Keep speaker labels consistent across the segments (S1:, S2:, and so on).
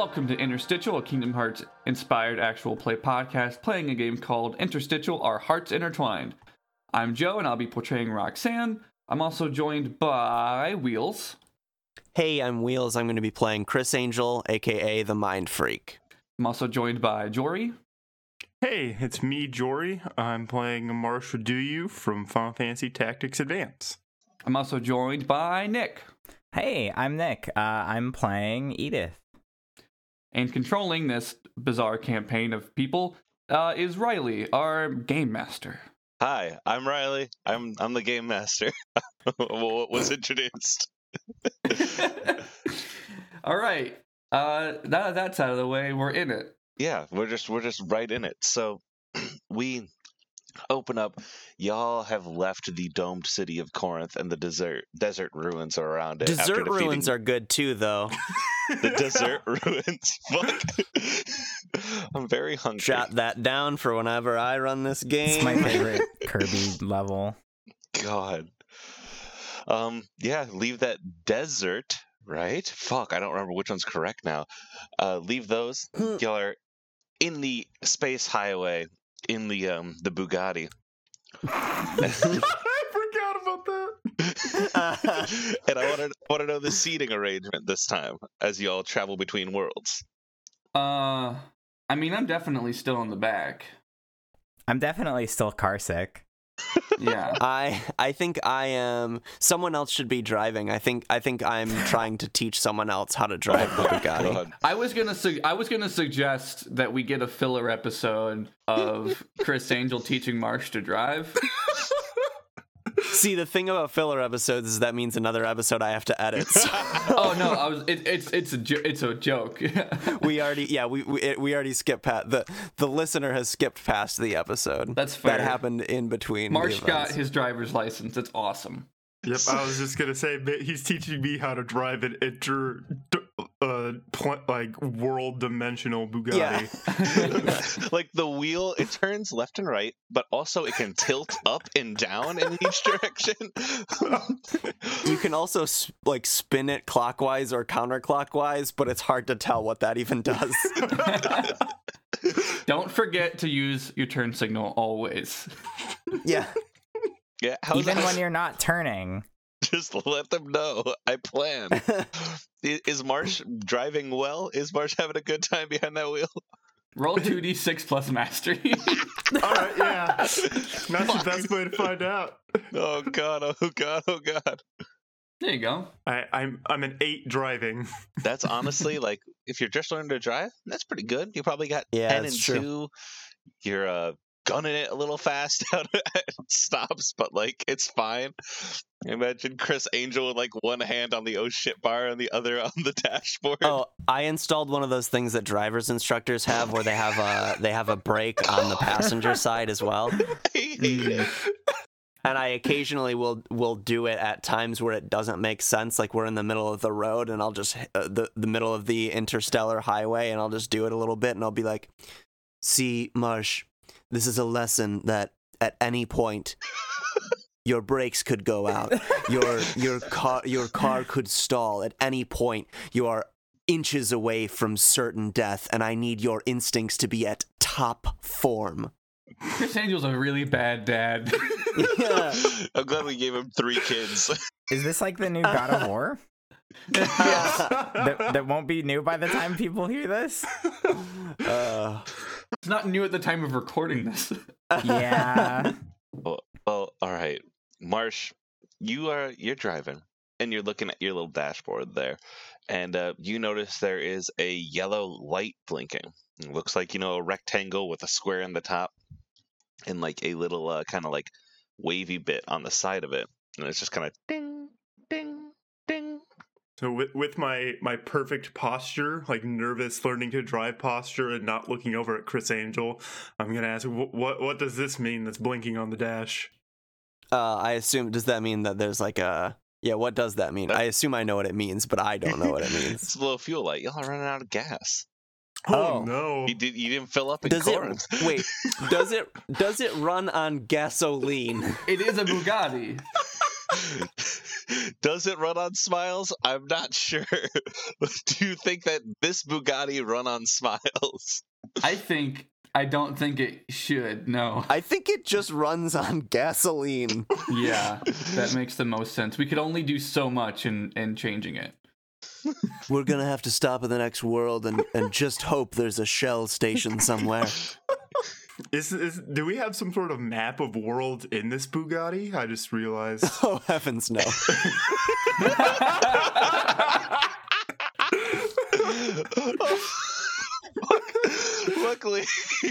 S1: Welcome to Interstitial, a Kingdom Hearts inspired actual play podcast playing a game called Interstitial Our Hearts Intertwined. I'm Joe and I'll be portraying Roxanne. I'm also joined by Wheels.
S2: Hey, I'm Wheels. I'm going to be playing Criss Angel, aka the Mind Freak.
S1: I'm also joined by Jory.
S3: Hey, it's me, Jory. I'm playing Marshall Duyu from Final Fantasy Tactics Advance.
S1: I'm also joined by Nick.
S4: Hey, I'm Nick. Uh, I'm playing Edith.
S1: And controlling this bizarre campaign of people uh, is Riley, our game master.
S5: Hi, I'm Riley. I'm I'm the game master. what was introduced?
S1: All right. Uh, now that's out of the way, we're in it.
S5: Yeah, we're just we're just right in it. So we open up. Y'all have left the domed city of Corinth, and the desert desert ruins are around it. after
S2: Dessert
S5: defeating
S2: ruins are good too, though.
S5: the desert ruins. Fuck. I'm very hungry.
S2: Jot that down for whenever I run this game.
S4: It's my favorite Kirby level.
S5: God. Um. Yeah. Leave that desert. Right. Fuck. I don't remember which one's correct now. Uh. Leave those. Y'all are in the space highway in the um the Bugatti.
S3: I forgot about that.
S5: and I want to want to know the seating arrangement this time as y'all travel between worlds.
S1: Uh, I mean, I'm definitely still in the back.
S4: I'm definitely still car sick.
S1: Yeah.
S2: I I think I am. Someone else should be driving. I think I think I'm trying to teach someone else how to drive the Bugatti.
S5: God.
S1: I was gonna su- I was gonna suggest that we get a filler episode of Criss Angel teaching Marsh to drive.
S2: See, the thing about filler episodes is that means another episode I have to edit. So
S1: oh no, I was it, it's it's a jo- it's a joke.
S2: we already, yeah, we we, it, we already skipped past the the listener has skipped past the episode.
S1: That's fair.
S2: That happened in between. the
S1: Marsh got his driver's license. It's awesome.
S3: Yep, I was just gonna say he's teaching me how to drive an inter, uh, pl- like world dimensional Bugatti.
S2: Yeah.
S5: like the wheel, it turns left and right, but also it can tilt up and down in each direction.
S2: You can also s- like spin it clockwise or counterclockwise, but it's hard to tell what that even does.
S1: Don't forget to use your turn signal always.
S2: yeah.
S5: yeah, how's
S4: Even
S5: that?
S4: when you're not turning.
S5: just let them know I plan. Is Marsh driving well? Is Marsh having a good time behind that wheel?
S1: Roll two d six plus mastery.
S3: All right, yeah, that's the best way to find out.
S5: Oh god! Oh god! Oh god!
S1: there you go.
S3: I, I'm I'm an eight driving.
S5: That's honestly like if you're just learning to drive, that's pretty good. You probably got
S2: Yeah,
S5: ten
S2: that's
S5: and
S2: true.
S5: two. You're uh, gunning it a little fast out stops, but like it's fine. Imagine Criss Angel with like one hand on the oh shit bar and the other on the dashboard.
S2: Oh, I installed one of those things that drivers instructors have, where they have a they have a brake on the passenger side as well. And I occasionally will will do it at times where it doesn't make sense, like we're in the middle of the road, and I'll just uh, the the middle of the interstellar highway, and I'll just do it a little bit, and I'll be like, "See, Marsh, this is a lesson that at any point." Your brakes could go out. Your your car your car could stall at any point. You are inches away from certain death, and I need your instincts to be at top form.
S1: Criss Angel's a really bad dad.
S2: Yeah.
S5: I'm glad we gave him three kids.
S4: Is this like the new God of War? that, that won't be new by the time people hear this?
S2: Uh,
S1: it's not new at the time of recording this.
S4: Yeah.
S5: Well, well, all right, Marsh, you are you're driving and you're looking at your little dashboard there, and uh, you notice there is a yellow light blinking. It looks like you know a rectangle with a square in the top, and like a little uh, kind of like wavy bit on the side of it, and it's just kind of ding, ding, ding.
S3: So with with my my perfect posture, like nervous learning to drive posture, and not looking over at Criss Angel, I'm gonna ask, "Wh- what what does this mean? That's blinking on the dash.
S2: uh, I assume does that mean that there's like a yeah? What does that mean? I assume I know what it means, but I don't know what it means.
S5: It's a little fuel light. Y'all are running out of gas.
S3: Oh,
S4: Oh.
S3: no!
S5: You did. You didn't fill up in
S2: Does
S5: Corinth.
S2: it wait? Does it does it run on gasoline?
S1: It is a Bugatti.
S5: Does it run on smiles? I'm not sure. Do you think that this Bugatti run on smiles?
S1: I think I don't think it should. No.
S2: I think it just runs on gasoline.
S1: Yeah, that makes the most sense. We could only do so much in in changing it.
S2: We're gonna have to stop in the next world and, and just hope there's a Shell station somewhere.
S3: Is, is do we have some sort of map of world in this Bugatti? I just realized.
S2: Oh heavens no.
S5: Luckily,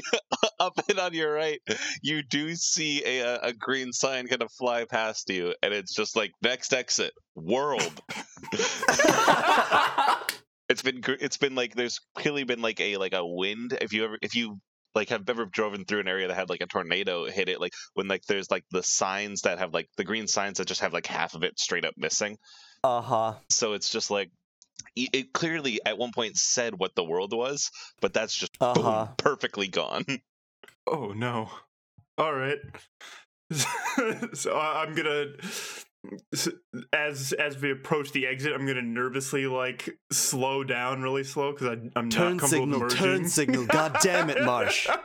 S5: up and on your right, you do see a uh, a green sign kind of fly past you, and it's just like next exit, world. it's been gr- it's been like there's clearly been like a like a wind. If you ever if you like have ever driven through an area that had like a tornado hit it, like when like there's like the signs that have like the green signs that just have like half of it straight up missing.
S2: Uh huh.
S5: So it's just like it it clearly at one point said what the world was, but that's just
S2: Uh-huh.
S5: perfectly gone.
S3: Oh no. All right. so I'm gonna, as as we approach the exit, I'm gonna nervously like slow down really slow because I'm
S2: Turn
S3: not comfortable
S2: signal,
S3: merging.
S2: turn signal. God damn it, Marsh.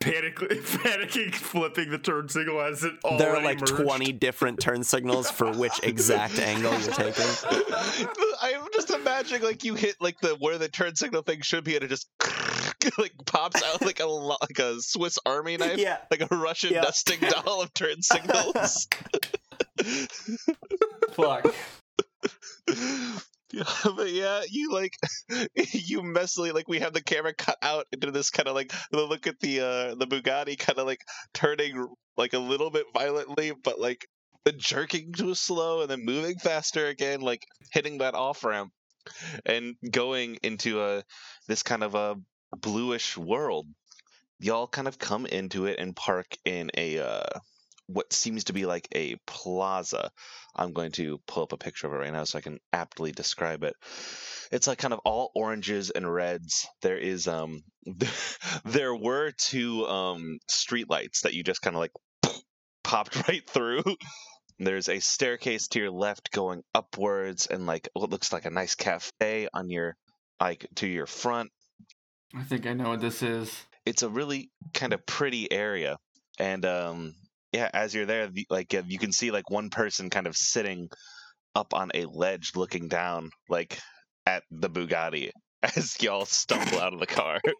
S3: Panically, panicking, flipping the turn signal as it all.
S2: There are like
S3: merged.
S2: 20 different turn signals for which exact angle you're taking.
S5: I'm just imagining like you hit like the where the turn signal thing should be, and it just like pops out like a like a Swiss Army knife,
S2: Yeah.
S5: like a Russian
S2: Yeah.
S5: nesting doll of turn signals.
S1: Fuck.
S5: Yeah, but yeah, you like you messily like we have the camera cut out into this kind of like the look at the uh the Bugatti kind of like turning like a little bit violently, but like the jerking to slow and then moving faster again, like hitting that off ramp and going into a this kind of a bluish world. Y'all kind of come into it and park in a uh what seems to be like a plaza. I'm going to pull up a picture of it right now so I can aptly describe it. It's like kind of all oranges and reds. There is um there were two um streetlights that you just kind of like popped right through. There's a staircase to your left going upwards and like what looks like a nice cafe on your like to your front.
S1: I think I know what this is.
S5: It's a really kind of pretty area and um yeah, as you're there, the- like you can see like one person kind of sitting up on a ledge, looking down like at the Bugatti as y'all stumble out of the car.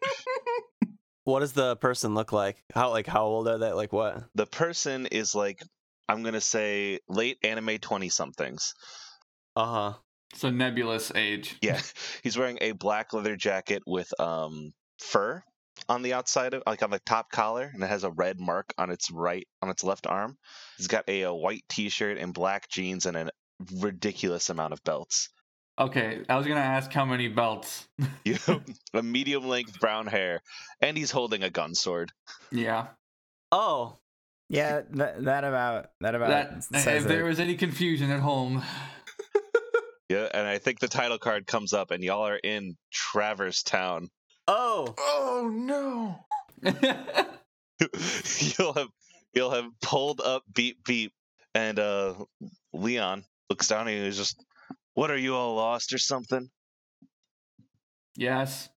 S2: What does the person look like? How like how old are they? Like what?
S5: the person is like, I'm gonna say late anime twenty somethings.
S2: Uh huh.
S1: It's a nebulous age.
S5: Yeah, he's wearing a black leather jacket with um fur on the outside of like on the top collar, and it has a red mark on its right on its left arm. He's got a, a white T-shirt and black jeans and a ridiculous amount of belts.
S1: Okay, I was gonna ask how many belts.
S5: You a medium length brown hair, and he's holding a gun sword.
S1: yeah.
S2: Oh.
S4: Yeah, that, that about that about
S1: That eh,
S4: says
S1: if there
S4: it.
S1: was any confusion at home.
S5: Yeah, and I think the title card comes up, and y'all are in Traverse Town.
S2: Oh.
S3: Oh no!
S5: you'll have you'll have pulled up beep beep and uh leon looks down and he's just what are you all lost or something
S1: yes.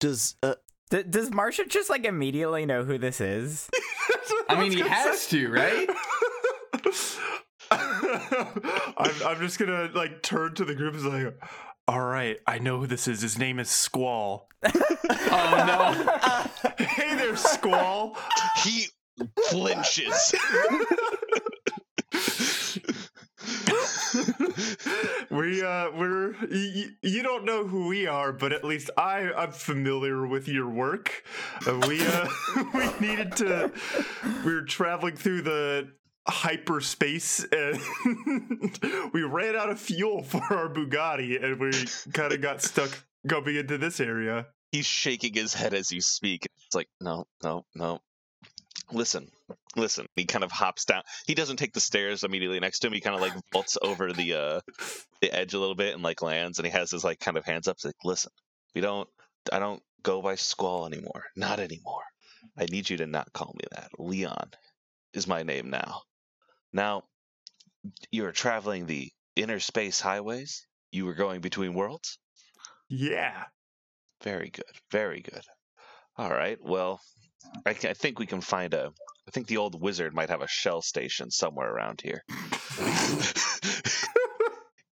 S2: Does uh
S4: D- does Marsha just like immediately know who this is?
S1: I mean, he has to, right?
S3: I'm, I'm just gonna like turn to the group and like, all right, I know who this is. His name is Squall.
S1: Oh no.
S3: hey there, Squall.
S5: he flinches
S3: we uh, we're y- y- you don't know who we are, but at least I I'm familiar with your work. Uh, we uh, we needed to. We were traveling through the hyperspace and we ran out of fuel for our Bugatti and we kind of got stuck coming into this area.
S5: he's shaking his head as you speak. It's like no no no. Listen listen. He kind of hops down. He doesn't take the stairs immediately next to him. He kind of like vaults over the uh the edge a little bit and like lands and he has his like kind of hands up. He's like listen we don't i don't go by squall anymore. Not anymore. I need you to not call me that. Leon is my name now Now, you were traveling the inner space highways. You were going between worlds.
S3: Yeah.
S5: Very good. Very good. All right. Well, I, I think we can find a. I think the old wizard might have a shell station somewhere around here.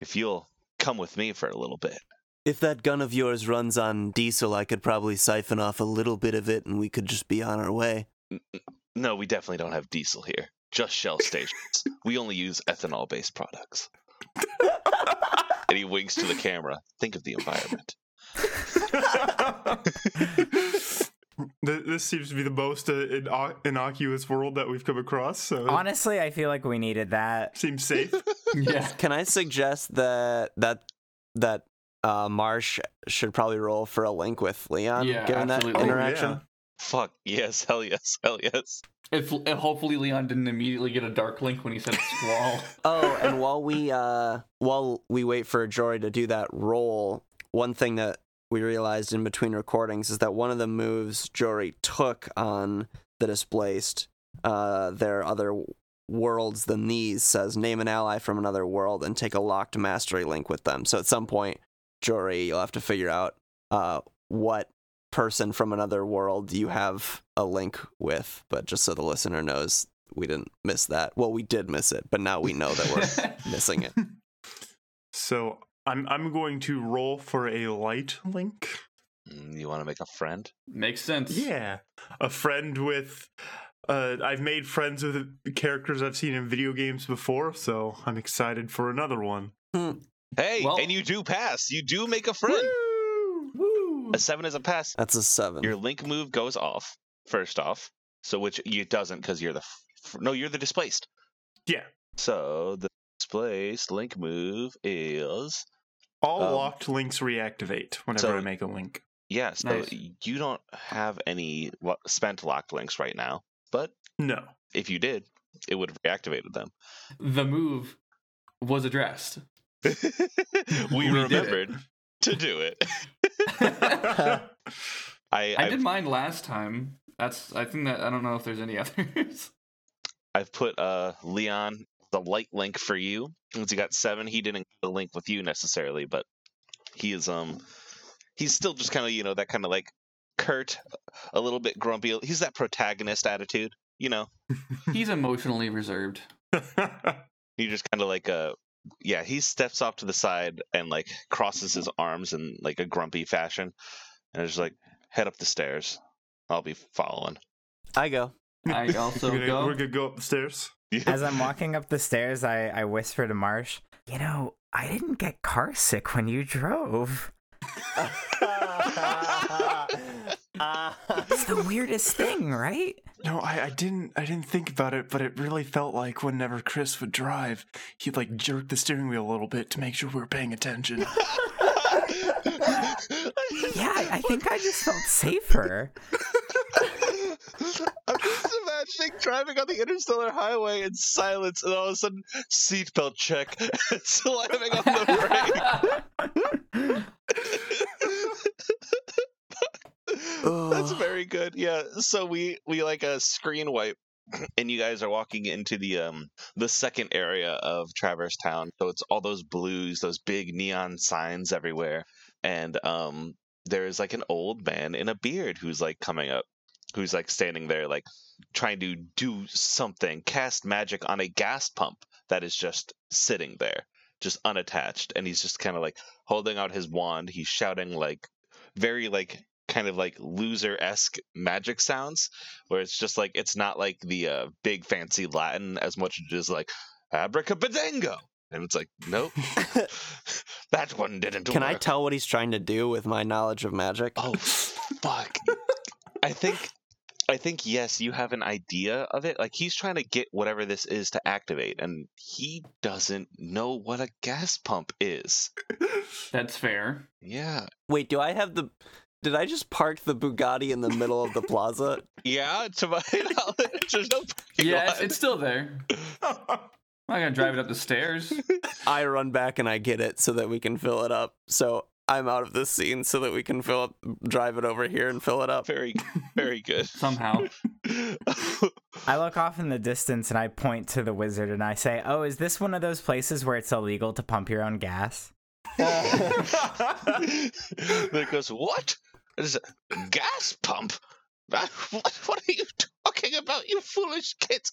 S5: if you'll come with me for a little bit.
S2: If that gun of yours runs on diesel, I could probably siphon off a little bit of it and we could just be on our way.
S5: No, we definitely don't have diesel here. Just shell stations. we only use ethanol based products. and he winks to the camera. Think of the environment.
S3: This seems to be the most uh, inno- innocuous world that we've come across. So
S4: Honestly, I feel like we needed that.
S3: seems safe.
S1: Yeah.
S2: Can I suggest that that that uh, Marsh should probably roll for a link with Leon,
S1: Yeah,
S2: given
S1: absolutely.
S2: that
S1: Oh,
S2: interaction?
S3: yeah.
S5: Fuck, yes, hell yes, hell yes.
S1: If, if hopefully Leon didn't immediately get a dark link when he said squall.
S2: Oh, and while we uh while we wait for Jory to do that roll, one thing that we realized in between recordings is that one of the moves Jory took on the displaced, uh, their other worlds than these says name an ally from another world and take a locked mastery link with them. So at some point, Jory, you'll have to figure out uh what person from another world you have a link with, but just so the listener knows we didn't miss that. Well, we did miss it, but now we know that we're missing it.
S3: So I'm I'm going to roll for a light link.
S5: Mm, You want to make a friend?
S1: Makes sense.
S3: Yeah, a friend with. Uh, I've made friends with characters I've seen in video games before, so I'm excited for another one.
S5: Hey,
S1: Well-
S5: and you do pass. You do make a friend.
S1: Woo!
S5: A seven is a pass.
S2: That's a seven.
S5: Your link move goes off first off, so which it doesn't because you're the f- no, you're the displaced.
S3: Yeah,
S5: So the displaced link move is
S3: all
S5: Um,
S3: locked links reactivate whenever
S5: so-
S3: I make a link.
S5: yeah. So
S1: Nice.
S5: you don't have any lo- spent locked links right now, but
S3: No,
S5: if you did, it would have reactivated them.
S1: The move was addressed.
S5: we,
S1: We
S5: remembered to do it. I,
S1: I
S5: I've,
S1: did mine last time. That's I think that I don't know if there's any others.
S5: I've put uh Leon the light link for you. Since he got seven, he didn't get a link with you necessarily, but he is um he's still just kind of you know that kind of like curt, a little bit grumpy. He's that protagonist attitude, you know.
S1: He's emotionally reserved.
S5: He just kind of like uh yeah he steps off to the side and like crosses his arms in like a grumpy fashion, and is like head up the stairs. I'll be following.
S2: I go.
S1: I also
S3: we're, gonna,
S1: go.
S3: we're gonna go up the stairs.
S4: As I'm walking up the stairs, I, I whisper to Marsh, You know, I didn't get car sick when you drove. It's the weirdest thing, right?
S3: No, I, I didn't. I didn't think about it, but it really felt like whenever Chris would drive, he'd like jerk the steering wheel a little bit to make sure we were paying attention.
S4: Yeah, I, I think I just felt safer.
S5: I'm just imagining driving on the interstellar highway in silence, and all of a sudden, seatbelt check, slamming on the brake. That's very good. Yeah. So we we like a screen wipe, and you guys are walking into the um the second area of Traverse Town. So it's all those blues, those big neon signs everywhere, and um there's like an old man in a beard who's like coming up, who's like standing there like trying to do something, cast magic on a gas pump that is just sitting there, just unattached, and he's just kind of like holding out his wand. He's shouting like very like kind of like loser esque magic sounds, where it's just like it's not like the uh, big fancy Latin as much as it is like abracadabrango, and it's like nope, that one didn't.
S2: Can I tell what he's trying to do with my knowledge of magic?
S5: Oh fuck! I think. I think yes, you have an idea of it. Like he's trying to get whatever this is to activate, and he doesn't know what a gas pump is.
S1: That's fair.
S5: Yeah,
S2: Wait, do I have the? Did I just park the Bugatti in the middle of the plaza?
S5: yeah. To my knowledge, there's no. parking
S1: Yeah, it's,
S5: lot.
S1: it's still there. I'm not gonna drive it up the stairs.
S2: I run back and I get it so that we can fill it up. So I'm out of this scene so that we can fill up, drive it over here and fill it up.
S5: very, very good.
S1: Somehow.
S4: I look off in the distance and I point to the wizard and I say, "Oh, is this one of those places where it's illegal to pump your own gas?"
S5: then it goes, What? It is a gas pump? What, what are you talking about, you foolish kids?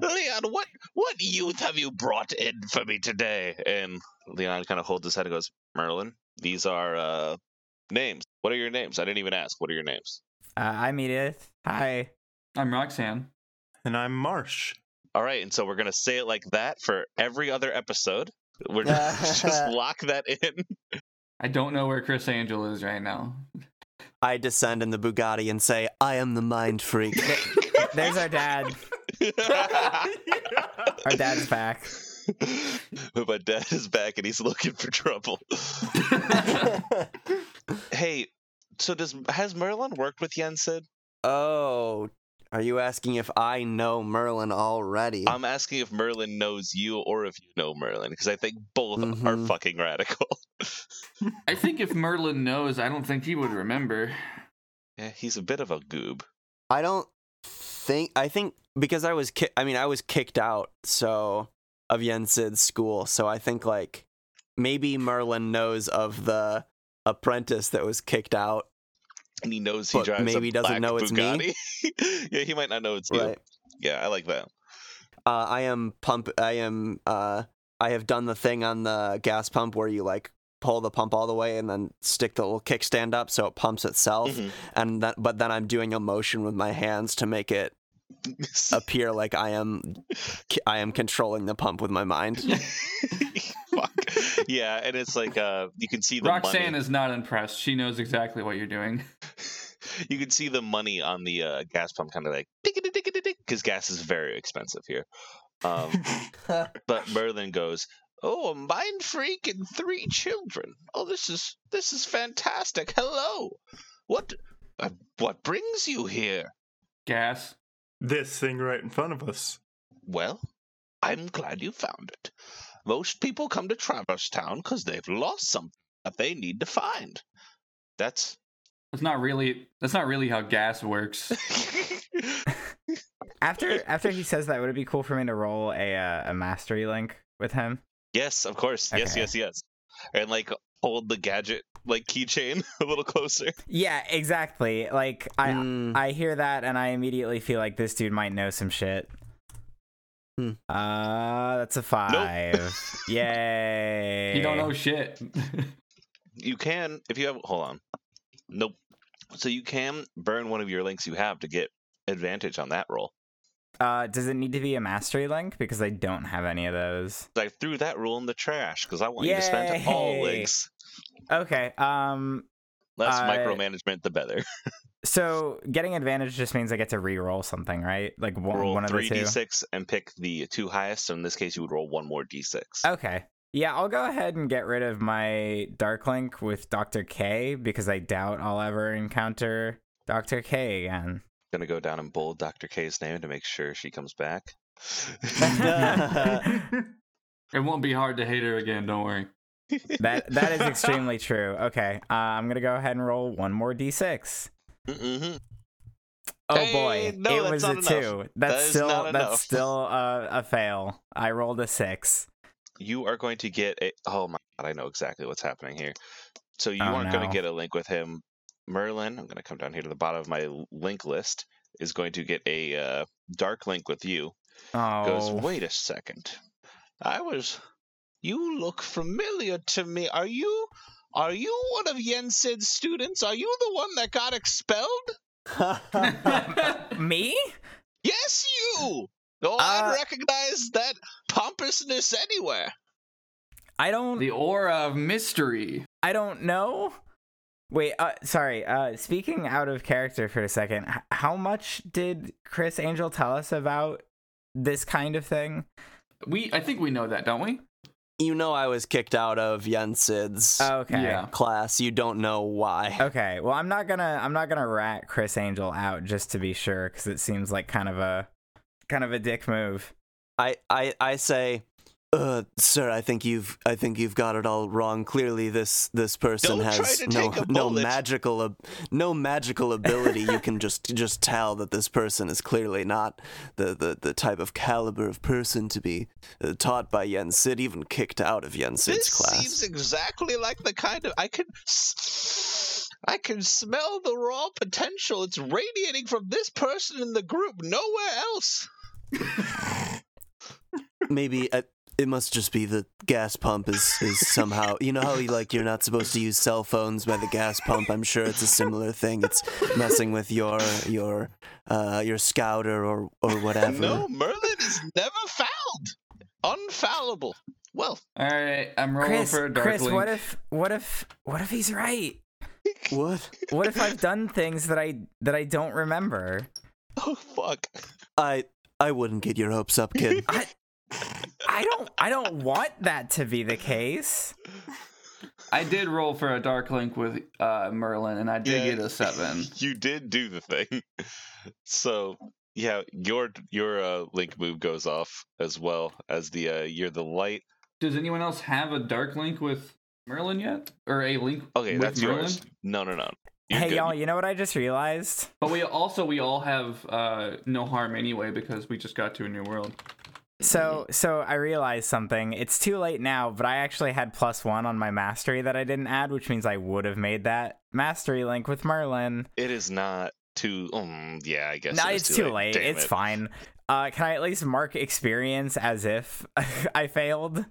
S5: Leon, what, what youth have you brought in for me today? And Leon kind of holds his head and goes, Merlin, these are uh, names. What are your names? I didn't even ask. What are your names?
S4: Uh, I'm Edith. Hi.
S1: I'm Roxanne.
S3: and I'm Marsh.
S5: All right, and so we're gonna say it like that for every other episode. We're just, just lock that in.
S1: I don't know where Criss Angel is right now.
S2: I descend in the Bugatti and say, I am the mind freak.
S4: There's our dad. Our dad's back.
S5: My dad is back and he's looking for trouble. hey, so does has Merlin worked with Yensid?
S2: oh, are you asking if I know Merlin already?
S5: I'm asking if Merlin knows you or if you know Merlin because I think both are
S2: Mhm.
S5: fucking radical.
S1: I think if Merlin knows, I don't think he would remember.
S5: yeah, he's a bit of a goob.
S2: I don't think I think because I was ki- I mean I was kicked out so of Yensid's school so I think like maybe Merlin knows of the apprentice that was kicked out
S5: And he knows he
S2: But
S5: drives
S2: maybe
S5: a
S2: doesn't
S5: black
S2: know it's me?
S5: Bugatti. yeah, he might not know it's you. Yeah, I like that.
S2: uh, I am pump I am uh I have done the thing on the gas pump where you like pull the pump all the way and then stick the little kickstand up so it pumps itself
S5: Mhm.
S2: and that but then I'm doing a motion with my hands to make it appear like I am I am controlling the pump with my mind.
S5: Fuck. Yeah, and it's like uh you can see the
S1: Roxanne
S5: money.
S1: is not impressed. She knows exactly what you're doing.
S5: you can see the money on the uh, gas pump kind of like because gas is very expensive here. Um, but Merlin goes, "Oh, a mind freak and three children. Oh, this is this is fantastic. Hello, what uh, what brings you here?
S1: Gas.
S3: This thing right in front of us.
S5: Well, I'm glad you found it. Most people come to Traverse Town because they've lost something that they need to find. That's
S1: That's not really. That's not really how gas works.
S4: After after he says that, would it be cool for me to roll a uh, a mastery link with him?
S5: yes, of course. Yes, yes, yes. And like hold the gadget like keychain a little closer.
S4: Yeah, exactly. Like I
S2: Mm,
S4: I hear that and I immediately feel like this dude might know some shit.
S2: Hmm.
S4: Uh, that's a five. Yay!
S1: you don't know shit.
S5: You can if you have hold on. Nope. So you can burn one of your links you have to get advantage on that roll.
S4: Uh, does it need to be a mastery link because I don't have any of those?
S5: I threw that rule in the trash because I want you to spend all links.
S4: Okay. Um.
S5: Less
S4: Uh,
S5: micromanagement, the better.
S4: So getting advantage just means I get to re-roll something, right? Like one,
S5: roll
S4: one of the
S5: three
S4: two.
S5: d6 and pick the two highest. So in this case, you would roll one more d6.
S4: Okay. Yeah, I'll go ahead and get rid of my Dark Link with Dr. K because I doubt I'll ever encounter Dr. K again.
S5: Gonna go down and bold Dr. K's name to make sure she comes back.
S1: it won't be hard to hate her again. Don't worry.
S4: That that is extremely true. Okay, uh, I'm gonna go ahead and roll one more d6.
S5: mm-hmm.
S4: Oh
S5: Hey,
S4: boy,
S5: no,
S4: it was a
S5: enough.
S4: two. That's
S5: That is
S4: still that's
S5: enough.
S4: still a, a fail. I rolled a six.
S5: You are going to get a. Oh my god, I know exactly what's happening here. So you
S4: Oh,
S5: aren't going to get a link with him. Merlin, I'm going to come down here to the bottom of my link list, is going to get a uh, dark link with you.
S4: Oh,
S5: Goes, wait a second. I was. You look familiar to me. Are you. Are you one of Yensid's students? Are you the one that got expelled?
S4: me?
S5: Yes, you! Oh,
S4: Uh,
S5: I'd recognize that pompousness anywhere.
S4: I don't.
S1: The aura of mystery.
S4: I don't know. Wait, uh, sorry. Uh, speaking out of character for a second, h- how much did Criss Angel tell us about this kind of thing?
S1: We. I think we know that, don't we?
S2: you know I was kicked out of Yensid's
S4: Okay.
S1: Yeah.
S2: class. You don't know why.
S4: Okay. Well, I'm not gonna. I'm not gonna rat Criss Angel out just to be sure, because it seems like kind of a, kind of a dick move.
S2: I, I, I say Uh, sir, I think you've I think you've got it all wrong. Clearly, this this person
S5: Don't
S2: has no no magical ab- no magical ability. you can just just tell that this person is clearly not the the, the type of caliber of person to be uh, taught by Yen Sid, even kicked out of Yen Sid's
S5: This
S2: class.
S5: seems exactly like the kind of I can I can smell the raw potential. It's radiating from this person in the group, nowhere else.
S2: Maybe uh, it must just be the gas pump is is somehow you know how you like you're not supposed to use cell phones by the gas pump. I'm sure it's a similar thing. It's messing with your your uh your scouter or or whatever.
S5: No, Merlin is never fouled. Unfallible. Well,
S1: All right, I'm rolling
S4: Chris,
S1: for a dark
S4: Chris,
S1: link.
S4: what if, what if, what if he's right?
S2: What?
S4: What if I've done things that I that I don't remember?
S5: oh fuck.
S2: I I wouldn't get your hopes up, kid.
S4: I, I don't, I don't want that to be the case.
S1: I did roll for a dark link with uh, Merlin, and I did
S5: Yeah.
S1: get a seven.
S5: You did do the thing. So yeah, your your uh, link move goes off as well as the uh, you're the light.
S1: Does anyone else have a dark link with Merlin yet, or a link?
S5: Okay,
S1: with
S5: that's
S1: Merlin?
S5: yours. No, no, no. You're
S4: hey
S5: good.
S4: y'all, you know what I just realized?
S1: But we also we all have uh, no harm anyway because we just got to a new world.
S4: So, so I realized something. It's too late now, but I actually had plus one on my mastery that I didn't add, which means I would have made that mastery link with Merlin.
S5: It is not too. Um, yeah, I guess.
S4: No,
S5: it
S4: it's too late.
S5: Damn
S4: It's
S5: it.
S4: fine. Uh, can I at least mark experience as if I failed?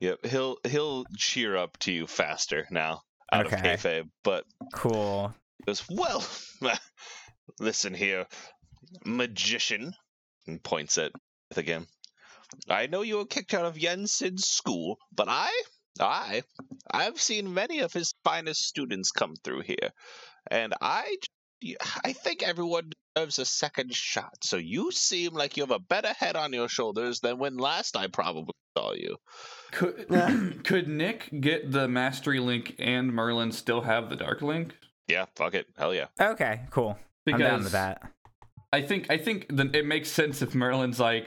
S5: Yep, he'll he'll cheer up to you faster now out
S4: Okay.
S5: of kayfabe, but
S4: Cool.
S5: goes, "Well, listen here, magician," and points at again. I know you were kicked out of Yensid's school, but I, I, I've seen many of his finest students come through here, and I, I think everyone deserves a second shot. So you seem like you have a better head on your shoulders than when last I probably saw you.
S1: Could could Nick get the mastery link and Merlin still have the dark link?
S5: Yeah, fuck it, hell yeah.
S4: Okay, cool. I'm down with that.
S1: I think I think the, it makes sense if Merlin's like,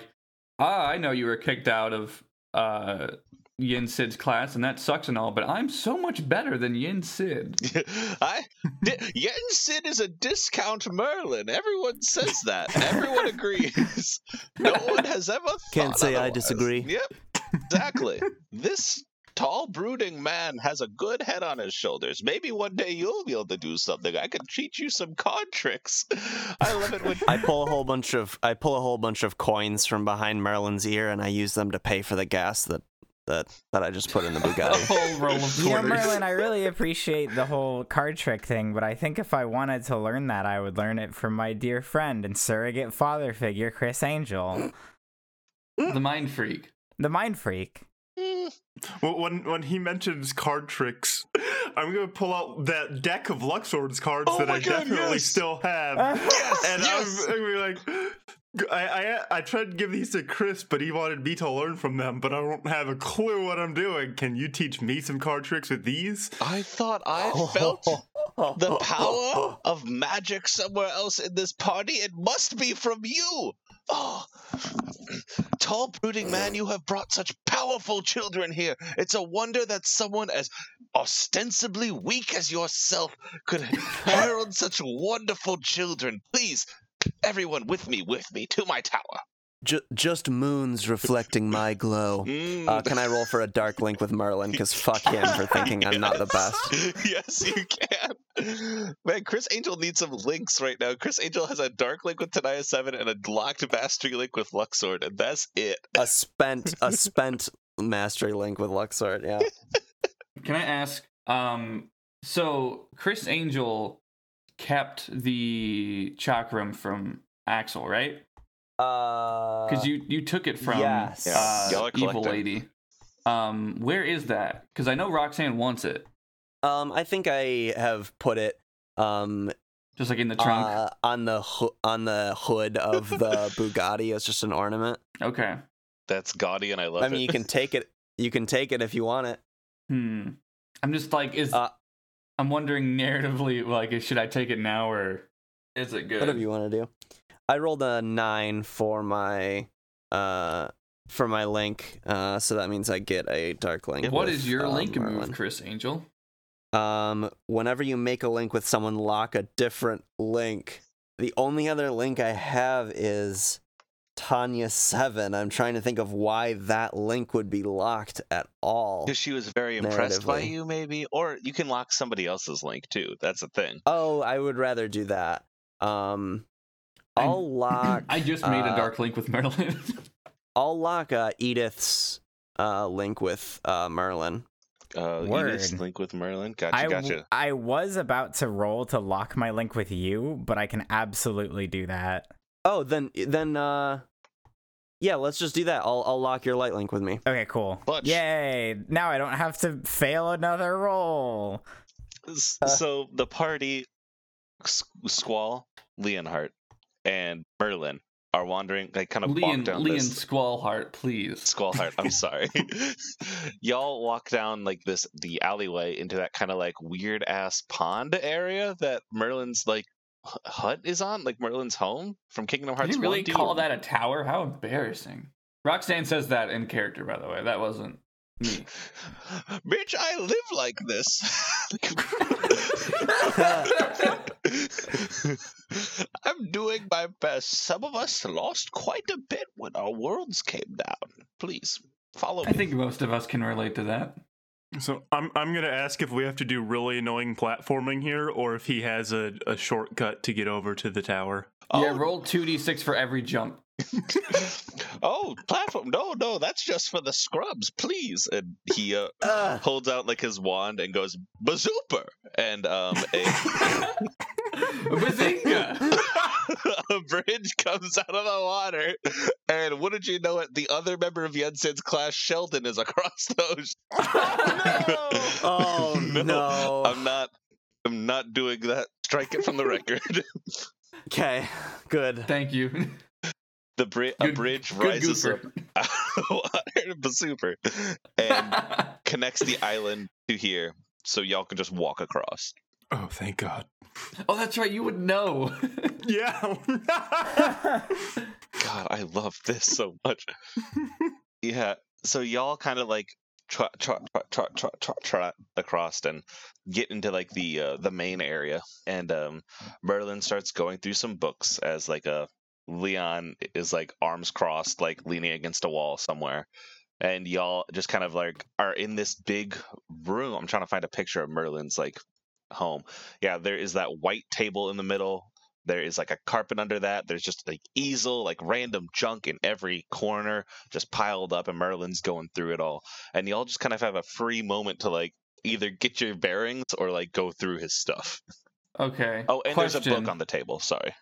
S1: ah, I know you were kicked out of uh, Yen Sid's class, and that sucks and all, but I'm so much better than Yen Sid.
S5: I di- Yen Sid is a discount Merlin. Everyone says that. Everyone agrees. No one has ever
S2: Can't
S5: thought
S2: say I disagree.
S5: Yep, exactly. this tall, brooding man has a good head on his shoulders. Maybe one day you'll be able to do something. I can teach you some card tricks. I love it when
S2: I pull a whole bunch of I pull a whole bunch of coins from behind Merlin's ear and I use them to pay for the gas that that that I just put in the
S1: A
S2: Bugatti.
S1: whole roll of
S4: You know. Merlin, I really appreciate the whole card trick thing, but I think if I wanted to learn that, I would learn it from my dear friend and surrogate father figure, Criss Angel,
S1: the mind freak.
S4: the mind freak.
S3: Well, when when he mentions card tricks, I'm gonna pull out that deck of Luxord's cards
S5: Oh
S3: that I
S5: God,
S3: definitely
S5: yes!
S3: still have,
S5: yes,
S3: and
S5: yes.
S3: I'm, I'm gonna be like. I, I I tried to give these to Chris, but he wanted me to learn from them. But I don't have a clue what I'm doing. Can you teach me some card tricks with these?
S5: I thought I felt the power of magic somewhere else in this party. It must be from you. Oh, tall, brooding man, you have brought such powerful children here. It's a wonder that someone as ostensibly weak as yourself could herald such wonderful children. Please, everyone with me, with me, to my tower.
S2: Ju- just moons reflecting my glow.
S5: Mm.
S2: Uh, can I roll for a dark link with Merlin? Because fuck him for thinking I'm not the best.
S5: yes, you can. Man, Criss Angel needs some links right now. Criss Angel has a dark link with Tanaya 7 and a locked mastery link with Luxord, and that's it.
S2: A spent a spent mastery link with Luxord. Yeah.
S1: Can I ask? Um, so Criss Angel kept the chakram from Axel, right?
S2: Uh,
S1: Because you you took it from
S2: yes.
S1: uh, evil lady. Um, where is that? Because I know Roxanne wants it,
S2: um, I think I have put it um
S1: just like in the trunk.
S2: uh, on the ho- on the hood of the Bugatti as just an ornament.
S1: okay.
S5: That's gaudy, and I love it.
S2: I mean,
S5: it.
S2: you can take it. You can take it if you want it.
S1: Hmm. I'm just like, is
S2: Uh,
S1: I'm wondering narratively, like, should I take it now or is it good?
S2: Whatever you want to do. I rolled a nine for my uh for my link, uh, so that means I get a dark link.
S1: What
S2: with,
S1: is your
S2: uh,
S1: link
S2: Merlin.
S1: move, Criss Angel?
S2: Um, whenever you make a link with someone, lock a different link. The only other link I have is Tanya Seven. I'm trying to think of why that link would be locked at all.
S5: Because she was very impressed by you, maybe, or you can lock somebody else's link too. That's a thing.
S2: Oh, I would rather do that. Um, I'll lock.
S1: I just made a
S2: uh,
S1: dark link with Merlin.
S2: I'll lock uh, Edith's uh, link with uh, Merlin.
S5: Uh, Edith's link with Merlin. Gotcha,
S4: I, w-
S5: gotcha.
S4: I was about to roll to lock my link with you, but I can absolutely do that.
S2: Oh, then then uh, yeah, let's just do that. I'll I'll lock your light link with me.
S4: Okay, cool.
S5: Clutch.
S4: Yay! Now I don't have to fail another roll.
S5: S-
S2: Uh.
S5: so the party, S- Squall, Leonhart, and Merlin are wandering, like kind of walk
S1: Leon,
S5: down
S1: Leon
S5: this.
S1: Squallheart, please.
S5: Squallheart, I'm sorry. Y'all walk down like this the alleyway into that kind of like weird ass pond area that Merlin's like hut is on, like Merlin's home from Kingdom
S1: Did
S5: Hearts.
S1: you really
S5: 1, do
S1: call that a tower? How embarrassing. Roxanne says that in character, by the way. That wasn't me.
S5: Bitch, I live like this. I'm doing my best. Some of us lost quite a bit when our worlds came down. Please follow me.
S1: I think most of us can relate to that.
S3: So I'm I'm gonna ask if we have to do really annoying platforming here, or if he has a, a shortcut to get over to the tower.
S1: Yeah,
S5: Oh,
S1: roll 2d6 for every jump.
S5: oh, platform. No, no, that's just for the scrubs, please. And he uh,
S2: Uh,
S5: holds out like his wand and goes bazooper, and um, a,
S1: Bazinga!
S5: a bridge comes out of the water, and wouldn't you know it, the other member of Jensen's class, Sheldon, is across those.
S2: Oh, no. Oh no!
S5: I'm not. I'm not doing that. Strike it from the record.
S2: okay, good.
S1: Thank you.
S5: the bri- a bridge rises up
S1: goofer.
S5: out of the water, bazooper, and connects the island to here, so y'all can just walk across.
S3: Oh, thank God.
S1: oh, that's right. You would know.
S3: Yeah.
S5: God, I love this so much. yeah. So y'all kind of like trot, trot, trot, trot, trot, trot, trot across and get into like the uh, the main area, and um, Merlin starts going through some books as like a Leon is like arms crossed, like leaning against a wall somewhere. And y'all just kind of like are in this big room. I'm trying to find a picture of Merlin's like home. Yeah, there is that white table in the middle there is like a carpet under that. There's just like easel, like random junk in every corner, just piled up, and Merlin's going through it all. And y'all just kind of have a free moment to like either get your bearings or like go through his stuff.
S1: okay.
S5: Oh, and there's a book on the table. Sorry.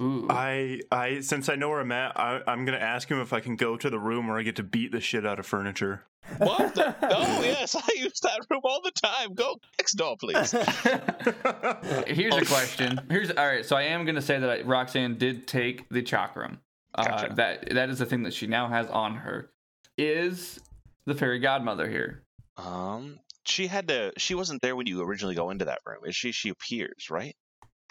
S1: Ooh.
S3: I I since I know where I'm at, I, I'm gonna ask him if I can go to the room where I get to beat the shit out of furniture.
S5: What? The- oh yes, I use that room all the time. Go next door, please.
S1: Here's a question. Here's all right. So I am gonna say that I, Roxanne did take the chakram. Uh,
S5: Gotcha.
S1: That that is the thing that she now has on her. Is the fairy godmother here?
S5: Um, she had to. She wasn't there when you originally go into that room. Is she? She appears, right?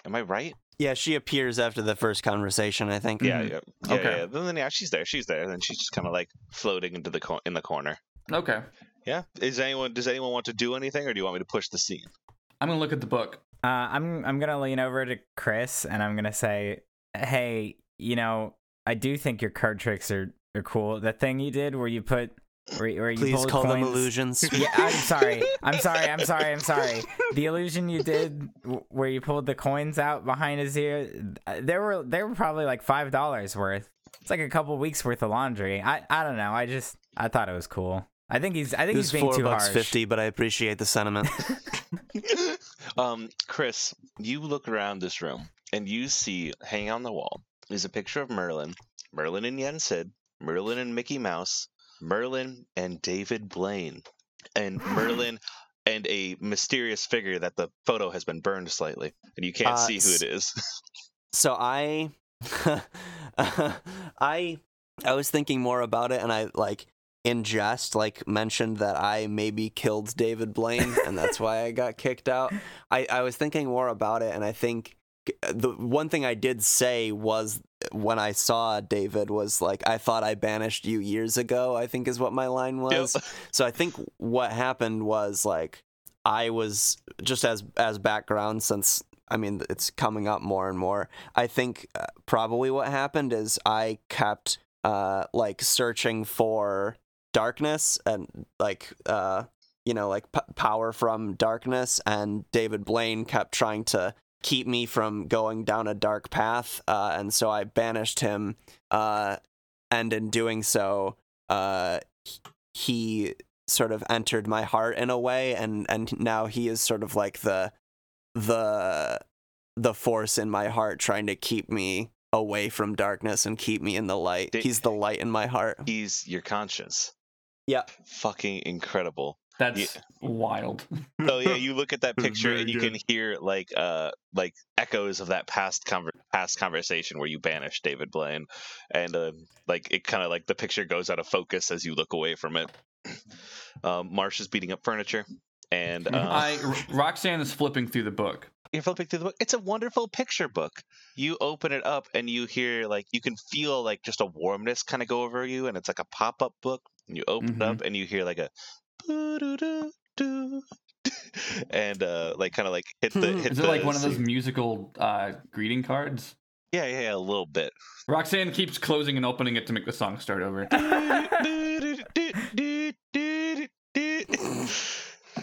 S5: Am I right?
S2: Yeah, she appears after the first conversation, I think.
S5: Yeah,
S1: Mhm.
S5: yeah, yeah.
S1: Okay.
S5: yeah. Then yeah, she's there. She's there. Then she's just kind of like floating into the co- in the corner.
S1: Okay.
S5: Yeah. Is anyone? Does anyone want to do anything, or do you want me to push the scene?
S1: I'm gonna look at the book.
S4: Uh, I'm I'm gonna lean over to Chris and I'm gonna say, "Hey, you know, I do think your card tricks are, are cool. The thing you did where you put where, where you
S2: Please
S4: pulled
S2: call them illusions.
S4: Yeah, I'm sorry. I'm sorry. I'm sorry. I'm sorry. The illusion you did where you pulled the coins out behind his ear, uh, there were they were probably like five dollars worth. It's like a couple weeks worth of laundry. I I don't know. I just I thought it was cool. I think he's I think
S2: It
S4: he's
S2: was
S4: being
S2: four
S4: too
S2: bucks
S4: harsh.
S2: fifty, but I appreciate the sentiment.
S5: um, Chris, you look around this room and you see hanging on the wall is a picture of Merlin, Merlin and Yen Sid, Merlin and Mickey Mouse, Merlin and David Blaine, and Merlin and a mysterious figure that the photo has been burned slightly, and you can't
S2: Uh,
S5: see who it is.
S2: so I, I, I was thinking more about it, and I like in jest like mentioned that I maybe killed David Blaine, and that's why I got kicked out. I I was thinking more about it, and I think the one thing I did say was when I saw David was like I thought I banished you years ago. I think is what my line was. So I think what happened was like I was just as as background since I mean it's coming up more and more. I think uh, probably what happened is I kept uh like searching for darkness and like uh you know like p- power from darkness and David Blaine kept trying to keep me from going down a dark path uh and so I banished him uh and in doing so uh he sort of entered my heart in a way and and now he is sort of like the the the force in my heart trying to keep me away from darkness and keep me in the light. He's the light in my heart.
S5: He's your conscience.
S2: Yeah.
S5: Fucking incredible.
S1: That's wild.
S5: Oh yeah, you look at that picture and you
S3: good.
S5: can hear like uh like echoes of that past conver- past conversation where you banished David Blaine, and uh, like it kind of like the picture goes out of focus as you look away from it. Um, Marsh is beating up furniture, and uh,
S1: I Roxanne is flipping through the book.
S5: you're flipping through the book. It's a wonderful picture book. You open it up and you hear like you can feel like just a warmness kind of go over you, and it's like a pop up book. And you open it
S1: Mhm.
S5: up and you hear like a and uh like kind of like hit the hit
S1: Is it
S5: the
S1: like one of those musical uh, greeting cards?
S5: yeah yeah yeah a little bit
S1: Roxanne keeps closing and opening it to make the song start over.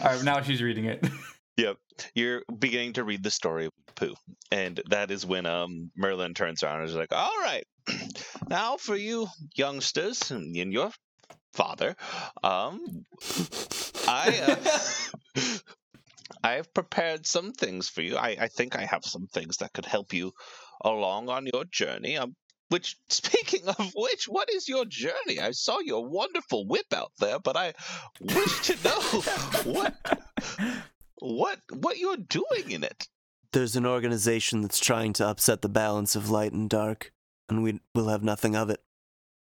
S1: All right, now she's reading it.
S5: Yep. You're beginning to read the story of Pooh. And that is when um Merlin turns around and is like, All right. Now for you youngsters and and your father, um I uh, I've prepared some things for you. I, I think I have some things that could help you along on your journey. Um which speaking of which, what is your journey? I saw your wonderful whip out there, but I wish to know what what what you're doing in it.
S2: There's an organization that's trying to upset the balance of light and dark, and we will have nothing of it.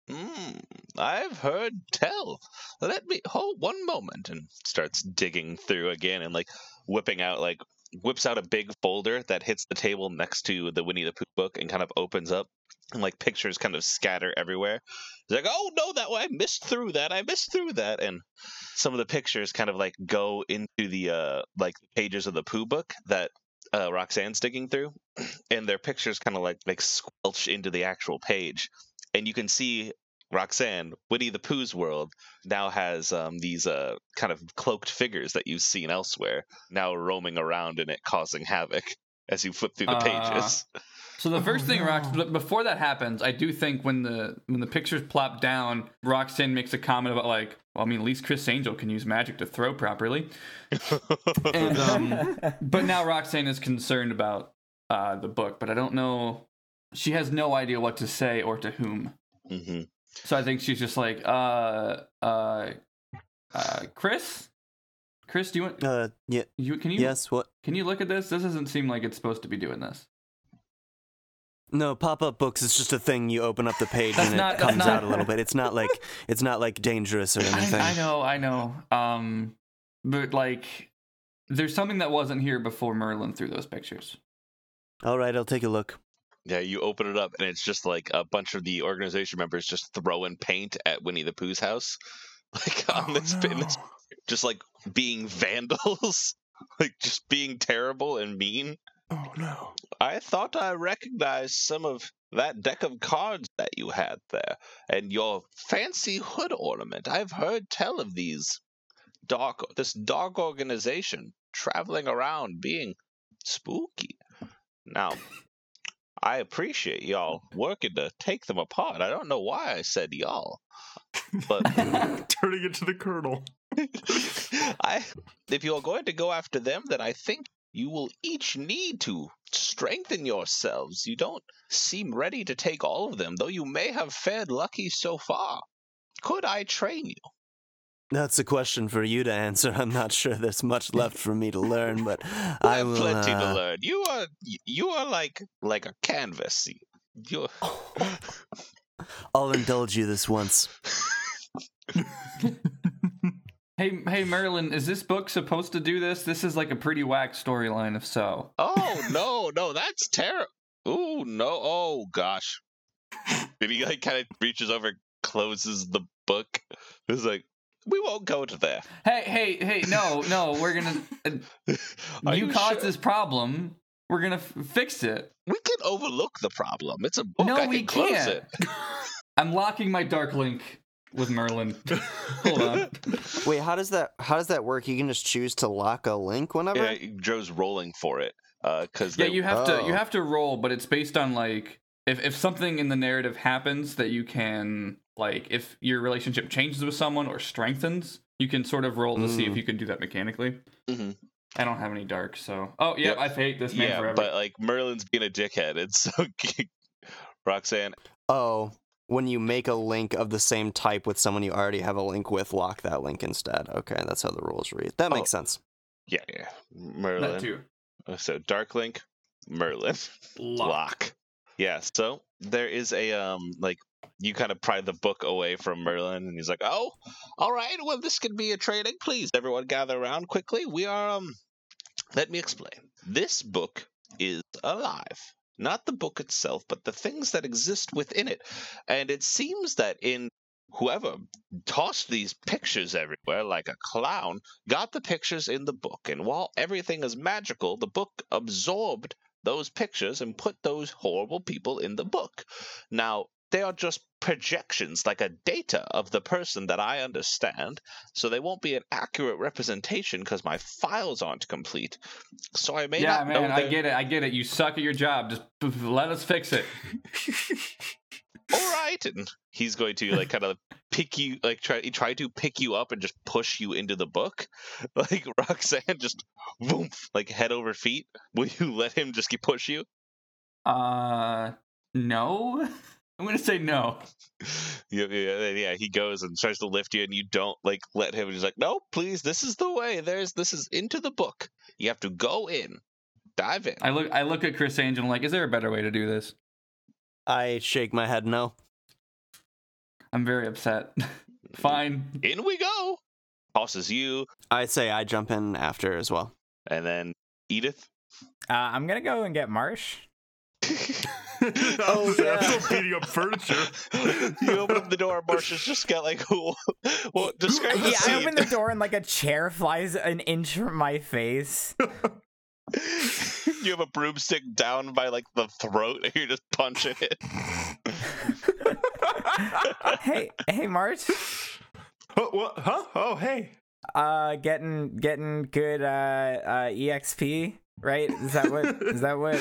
S5: Hmm, I've heard tell. Let me hold one moment and starts digging through again and like whipping out like whips out a big folder that hits the table next to the Winnie the Pooh book and kind of opens up and like pictures kind of scatter everywhere. It's like, oh no, that I missed through that. I missed through that, and some of the pictures kind of like go into the uh like pages of the Pooh book that uh, Roxanne's digging through, and their pictures kind of like like squelch into the actual page, and you can see Roxanne, Winnie the Pooh's world now has um, these uh, kind of cloaked figures that you've seen elsewhere now roaming around in it, causing havoc as you flip through the
S1: Uh,
S5: pages.
S1: So the first
S4: Oh,
S1: thing, Rox,
S4: no.
S1: but before that happens, I do think when the when the pictures plop down, Roxanne makes a comment about like, well, I mean, at least Criss Angel can use magic to throw properly. And um, but now Roxanne is concerned about uh, the book, but I don't know. She has no idea what to say or to whom.
S5: hmm
S1: So I think she's just like, uh, uh, uh, Criss, Criss, do you want
S2: Uh, yeah,
S1: you can you
S2: yes, what?
S1: can you look at this? This doesn't seem like it's supposed to be doing this.
S2: No, pop-up books is just a thing. You open up the page and
S1: not-
S2: it comes
S1: not-
S2: out a little bit. It's not like it's not like dangerous or anything.
S1: I, I know, I know. Um, but like, there's something that wasn't here before Merlin threw those pictures.
S2: All right, I'll take a look.
S5: Yeah, you open it up and it's just like a bunch of the organization members just throwing paint at Winnie the Pooh's house, like on
S3: Oh,
S5: this, in this, just like being vandals, like just being terrible and mean.
S3: Oh no.
S5: I thought I recognized some of that deck of cards that you had there, and your fancy hood ornament. I've heard tell of these dark, this dark organization traveling around being spooky. Now, I appreciate y'all working to take them apart. I don't know why I said y'all, but
S3: Turning it to the colonel.
S5: I, if you're going to go after them, then I think you will each need to strengthen yourselves. You don't seem ready to take all of them, though you may have fared lucky so far. Could I train you?
S2: That's a question for you to answer. I'm not sure there's much left for me to learn, but
S5: I
S2: I
S5: have
S2: will.
S5: plenty to
S2: uh,
S5: learn. You are you are like like a canvas. You
S2: I'll indulge you this once.
S1: Hey, hey, Merlin, is this book supposed to do this? This is like a pretty whack storyline, if so.
S5: Oh no, no, that's terrible. Ooh, no. Oh gosh. Then he like kind of reaches over, closes the book. It's like we won't go to there.
S1: Hey, hey, hey, no, no, we're gonna. Uh, you
S5: you
S1: caused
S5: sure?
S1: this problem. We're gonna f- fix it.
S5: We can overlook the problem. It's a book.
S1: no,
S5: I
S1: we
S5: can close
S1: can't.
S5: it.
S1: I'm locking my dark link with Merlin. Hold on.
S2: Wait, how does that how does that work? You can just choose to lock a link whenever.
S5: Yeah, Joe's rolling for it because
S1: Yeah, you have to you
S2: Oh.
S1: have to roll, but it's based on like if if something in the narrative happens that you can like if your relationship changes with someone or strengthens, you can sort of roll to see if
S2: Mm.
S1: you can do that mechanically.
S5: Mhm.
S1: I don't have any dark, so oh yeah,
S5: Yep.
S1: I hate this man
S5: yeah,
S1: forever.
S5: but like Merlin's being a dickhead, and so Roxanne,
S2: Oh, when you make a link of the same type with someone you already have a link with, lock that link instead. Okay, that's how the rules read. That makes
S5: Oh.
S2: sense.
S5: yeah, yeah,
S1: that
S5: Merlin.
S1: too.
S5: Uh, So Dark Link, Merlin.
S1: Lock.
S5: lock. Yeah, so there is a um like you kind of pry the book away from Merlin and he's like, "Oh, all right. Well, this could be a training. Please, everyone gather around quickly. We are um let me explain. This book is alive. Not the book itself, but the things that exist within it. And it seems that in whoever tossed these pictures everywhere like a clown got the pictures in the book. And while everything is magical, the book absorbed those pictures and put those horrible people in the book. Now, they are just projections, like a data of the person that I understand, so they won't be an accurate representation because my files aren't complete. So I may
S1: Yeah,
S5: not know
S1: man, I get it. I get it. You suck at your job. Just let us fix it.
S5: all right and he's going to like kind of pick you like try try to pick you up and just push you into the book like roxanne just boom like head over feet will you let him just keep push you
S1: Uh, no. I'm gonna say no.
S5: yeah, yeah, yeah he goes and tries to lift you and you don't like let him he's like no please this is the way there's this is into the book you have to go in dive in
S1: I look. I look at Criss Angel. like, is there a better way to do this?
S2: I shake my head no.
S1: I'm very upset. Fine.
S5: in we go tosses you
S2: I say I jump in after as well.
S5: and then edith
S4: Uh, I'm gonna go and get Marsh.
S3: oh,
S2: yeah.
S3: I'm still beating up furniture.
S5: you open up the door, Marcia's just got like, well, describe the
S4: Yeah,
S5: scene.
S4: I open the door and like a chair flies an inch from my face.
S5: you have a broomstick down by like the throat, and you're just punching it.
S4: hey, hey, Marsh.
S3: oh, what? Huh? Oh, hey.
S4: Uh, getting getting good uh, uh exp, right? Is that what is that what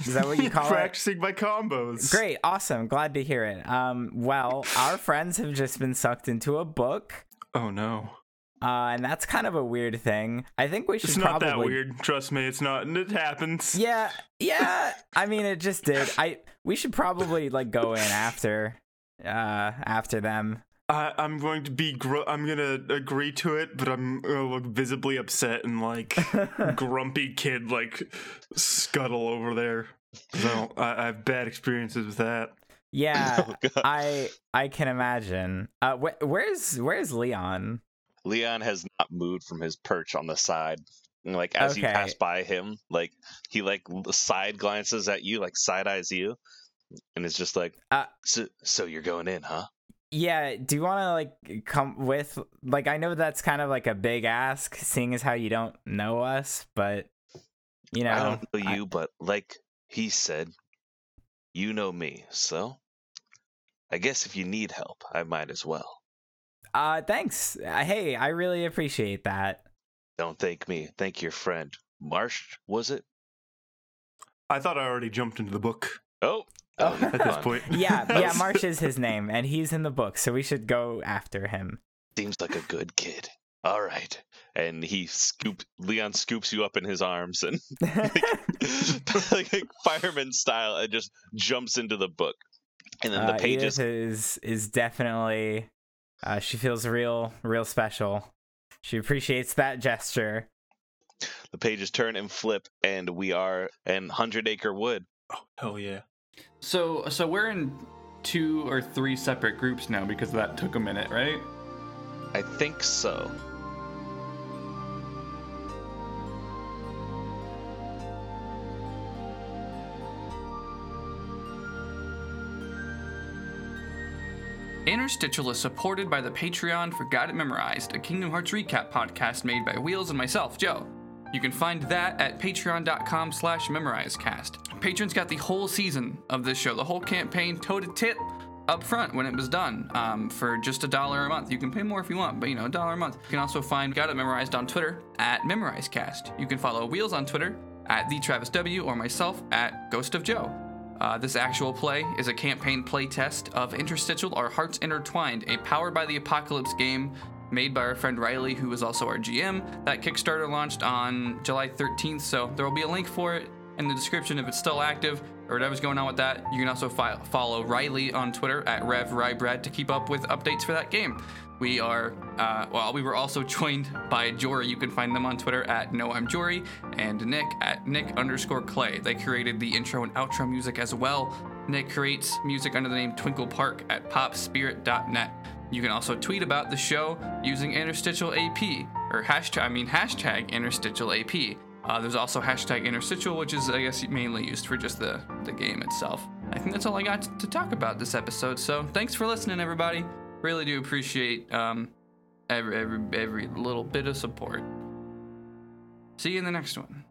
S4: is that what you call it?
S3: Practicing my combos.
S4: Great, awesome, glad to hear it. Um, well, our friends have just been sucked into a book.
S3: Oh no.
S4: Uh, and that's kind of a weird thing. I think we should
S3: It's not
S4: probably
S3: that weird. Trust me, it's not. And it happens.
S4: Yeah, yeah. I mean, it just did. I we should probably like go in after, uh, after them.
S3: I, I'm going to be. Gr- I'm gonna agree to it, but I'm gonna look visibly upset and like grumpy kid, like scuttle over there. 'Cause I, don't, I, I have bad experiences with that.
S4: Yeah,
S5: Oh,
S4: I I can imagine. Uh, wh- where's where's Leon?
S5: Leon has not moved from his perch on the side. Like as you pass by him, like he like side glances at you, like side eyes you, and it's just like,
S4: Uh,
S5: so, so you're going in, huh?
S4: Yeah, do you want to like come with? Like, I know that's kind of like a big ask, seeing as how you don't know us, but you know,
S5: I don't know
S4: I-
S5: you, but like he said, you know me, so I guess if you need help, I might as well.
S4: uh, thanks. Uh, Hey, I really appreciate that.
S5: Don't thank me. Thank your friend. Marsh, was it?
S3: I thought I already jumped into the book
S5: Oh,
S4: Oh.
S3: at this point.
S4: Yeah, yeah. Marsh is his name, and he's in the book, so we should go after him.
S5: Seems like a good kid. All right. And he scoop Leon scoops you up in his arms and like, like fireman style and just jumps into the book. And then the
S4: Uh,
S5: pages
S4: Edith is is definitely. Uh, she feels real, real special. She appreciates that gesture.
S5: the pages turn and flip and we are in Hundred Acre Wood.
S3: Oh hell yeah!
S1: So so we're in two or three separate groups now because that took a minute, right?
S5: I think so.
S1: Interstitial is supported by the Patreon for Got It Memorized, a Kingdom Hearts recap podcast made by Wheels and myself, Joe. You can find that at patreon.com slash memorizecast. Patrons got the whole season of this show, the whole campaign, toe to tip, up front when it was done um, for just a dollar a month. You can pay more if you want, but you know, a dollar a month. You can also find Got It Memorized on Twitter at MemorizeCast. You can follow Wheels on Twitter at the Travis W or myself at Ghost of Joe. Uh, this actual play is a campaign playtest of Interstitial Our Hearts Intertwined, a Powered by the Apocalypse game made by our friend Riley, who is also our GM. That Kickstarter launched on July 13th, so there will be a link for it in the description if it's still active or whatever's going on with that. You can also fi- follow Riley on Twitter at RevRyBread to keep up with updates for that game. We are, uh, well, we were also joined by Jory. You can find them on Twitter at No I'm Jory and Nick at Nick underscore Clay. They created the intro and outro music as well. Nick creates music under the name Twinkle Park at popspirit.net. You can also tweet about the show using interstitial AP or hashtag, I mean hashtag interstitial AP. Uh, there's also hashtag interstitial, which is I guess mainly used for just the the game itself. I think that's all I got to talk about this episode. So thanks for listening, everybody. Really do appreciate um, every every every little bit of support. See you in the next one.